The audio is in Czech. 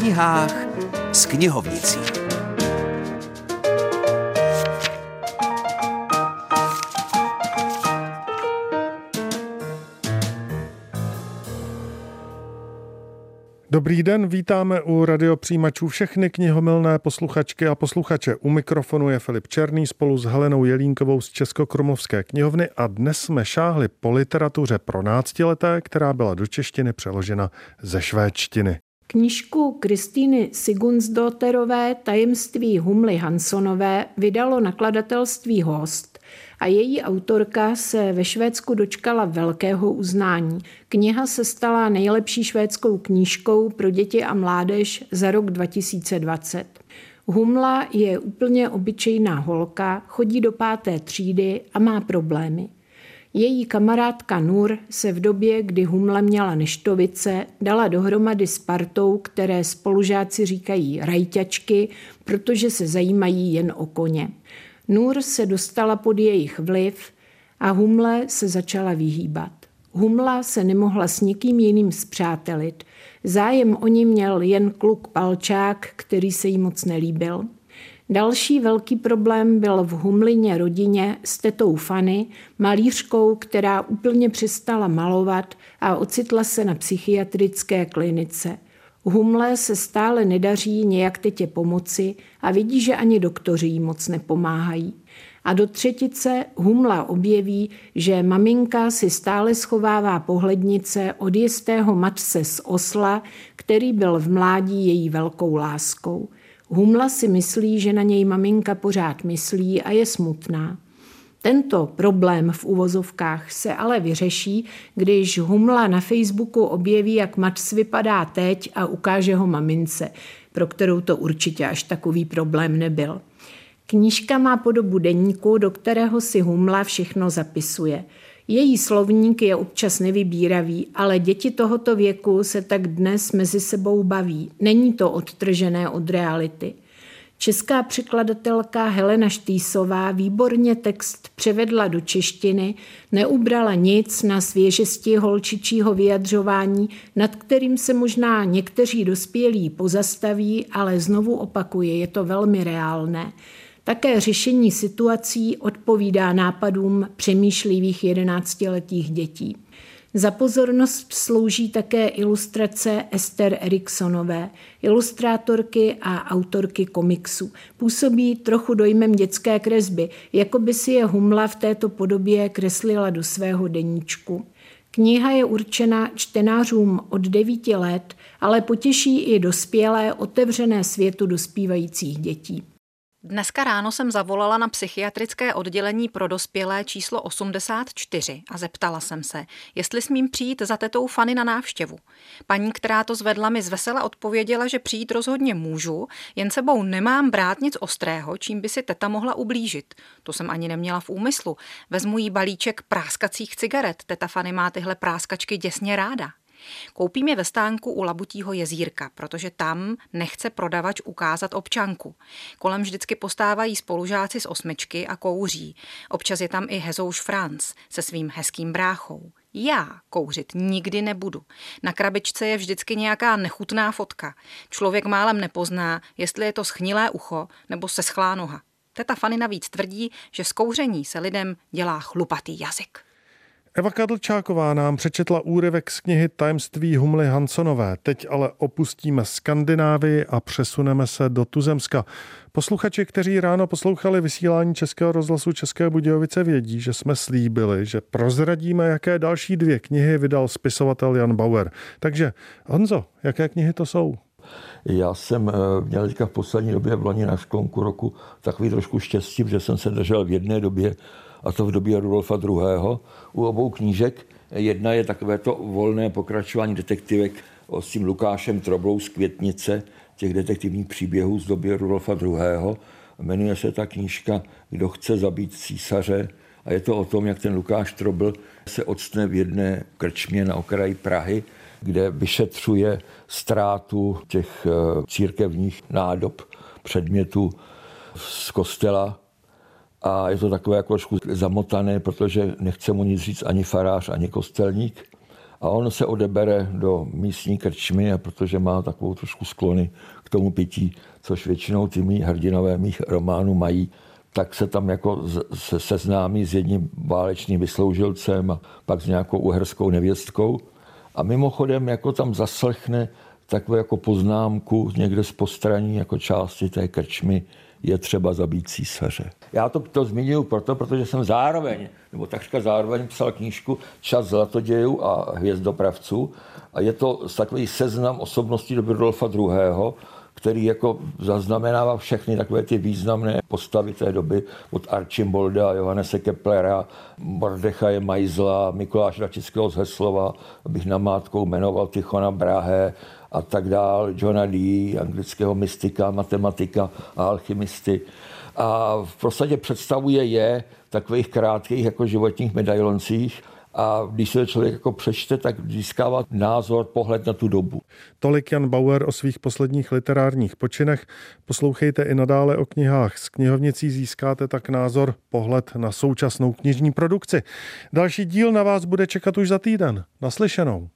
knihách s knihovnicí. Dobrý den, vítáme u radiopřijímačů všechny knihomilné posluchačky a posluchače. U mikrofonu je Filip Černý spolu s Helenou Jelínkovou z Českokromovské knihovny a dnes jsme šáhli po literatuře pro náctileté, která byla do češtiny přeložena ze švédštiny. Knižku Kristýny Sigunsdoterové Tajemství Humly Hansonové vydalo nakladatelství Host a její autorka se ve Švédsku dočkala velkého uznání. Kniha se stala nejlepší švédskou knížkou pro děti a mládež za rok 2020. Humla je úplně obyčejná holka, chodí do páté třídy a má problémy. Její kamarádka Nur se v době, kdy Humla měla neštovice, dala dohromady s partou, které spolužáci říkají rajťačky, protože se zajímají jen o koně. Nur se dostala pod jejich vliv a Humle se začala vyhýbat. Humla se nemohla s nikým jiným zpřátelit. Zájem o ní měl jen kluk Palčák, který se jí moc nelíbil. Další velký problém byl v Humlině rodině s tetou Fany, malířkou, která úplně přestala malovat a ocitla se na psychiatrické klinice – Humle se stále nedaří nějak tetě pomoci a vidí, že ani doktoři jí moc nepomáhají. A do třetice Humla objeví, že maminka si stále schovává pohlednice od jistého matce z Osla, který byl v mládí její velkou láskou. Humla si myslí, že na něj maminka pořád myslí a je smutná. Tento problém v uvozovkách se ale vyřeší, když Humla na Facebooku objeví, jak Max vypadá teď a ukáže ho mamince, pro kterou to určitě až takový problém nebyl. Knížka má podobu deníku, do kterého si Humla všechno zapisuje. Její slovník je občas nevybíravý, ale děti tohoto věku se tak dnes mezi sebou baví. Není to odtržené od reality. Česká překladatelka Helena Štýsová výborně text převedla do češtiny, neubrala nic na svěžesti holčičího vyjadřování, nad kterým se možná někteří dospělí pozastaví, ale znovu opakuje, je to velmi reálné. Také řešení situací odpovídá nápadům přemýšlivých jedenáctiletých dětí. Za pozornost slouží také ilustrace Ester Eriksonové, ilustrátorky a autorky komiksu. Působí trochu dojmem dětské kresby, jako by si je Humla v této podobě kreslila do svého deníčku. Kniha je určena čtenářům od 9 let, ale potěší i dospělé otevřené světu dospívajících dětí. Dneska ráno jsem zavolala na psychiatrické oddělení pro dospělé číslo 84 a zeptala jsem se, jestli smím přijít za tetou Fany na návštěvu. Paní, která to zvedla, mi zvesela odpověděla, že přijít rozhodně můžu, jen sebou nemám brát nic ostrého, čím by si teta mohla ublížit. To jsem ani neměla v úmyslu. Vezmu jí balíček práskacích cigaret. Teta Fany má tyhle práskačky děsně ráda. Koupím je ve stánku u Labutího jezírka, protože tam nechce prodavač ukázat občanku. Kolem vždycky postávají spolužáci z osmičky a kouří. Občas je tam i Hezouš Franc se svým hezkým bráchou. Já kouřit nikdy nebudu. Na krabičce je vždycky nějaká nechutná fotka. Člověk málem nepozná, jestli je to schnilé ucho nebo seschlá noha. Teta Fany navíc tvrdí, že z kouření se lidem dělá chlupatý jazyk. Eva Kadlčáková nám přečetla úryvek z knihy Tajemství Humly Hansonové. Teď ale opustíme Skandinávii a přesuneme se do Tuzemska. Posluchači, kteří ráno poslouchali vysílání Českého rozhlasu České Budějovice, vědí, že jsme slíbili, že prozradíme, jaké další dvě knihy vydal spisovatel Jan Bauer. Takže Honzo, jaké knihy to jsou? Já jsem eh, měl teďka v poslední době v loni na sklonku roku takový trošku štěstí, že jsem se držel v jedné době a to v době Rudolfa II. u obou knížek. Jedna je takové to volné pokračování detektivek s tím Lukášem Troblou z Květnice, těch detektivních příběhů z doby Rudolfa II. Jmenuje se ta knížka Kdo chce zabít císaře a je to o tom, jak ten Lukáš Trobl se odstne v jedné krčmě na okraji Prahy, kde vyšetřuje ztrátu těch eh, církevních nádob, předmětů z kostela a je to takové jako trošku zamotané, protože nechce mu nic říct ani farář, ani kostelník. a on se odebere do místní krčmy, protože má takovou trošku sklony k tomu pití, což většinou ty mý hrdinové mých románů mají, tak se tam jako se seznámí s jedním válečným vysloužilcem a pak s nějakou uherskou nevěstkou. A mimochodem jako tam zaslechne takovou jako poznámku někde z postraní jako části té krčmy, je třeba zabít císaře. Já to, to zmiňuji proto, protože jsem zároveň, nebo takřka zároveň psal knížku Čas zlatodějů a hvězdopravců a je to takový seznam osobností do Rudolfa II., který jako zaznamenává všechny takové ty významné postavy té doby od Archimbolda, Johannese Keplera, Mordechaje Majzla, Mikuláše Račického z Heslova, abych namátkou jmenoval Tichona Brahe, a tak dál, Johna Dee, anglického mystika, matematika a alchymisty. A v podstatě představuje je takových krátkých jako životních medailoncích, a když se člověk jako přečte, tak získává názor, pohled na tu dobu. Tolik Jan Bauer o svých posledních literárních počinech. Poslouchejte i nadále o knihách. S knihovnicí získáte tak názor, pohled na současnou knižní produkci. Další díl na vás bude čekat už za týden. Naslyšenou.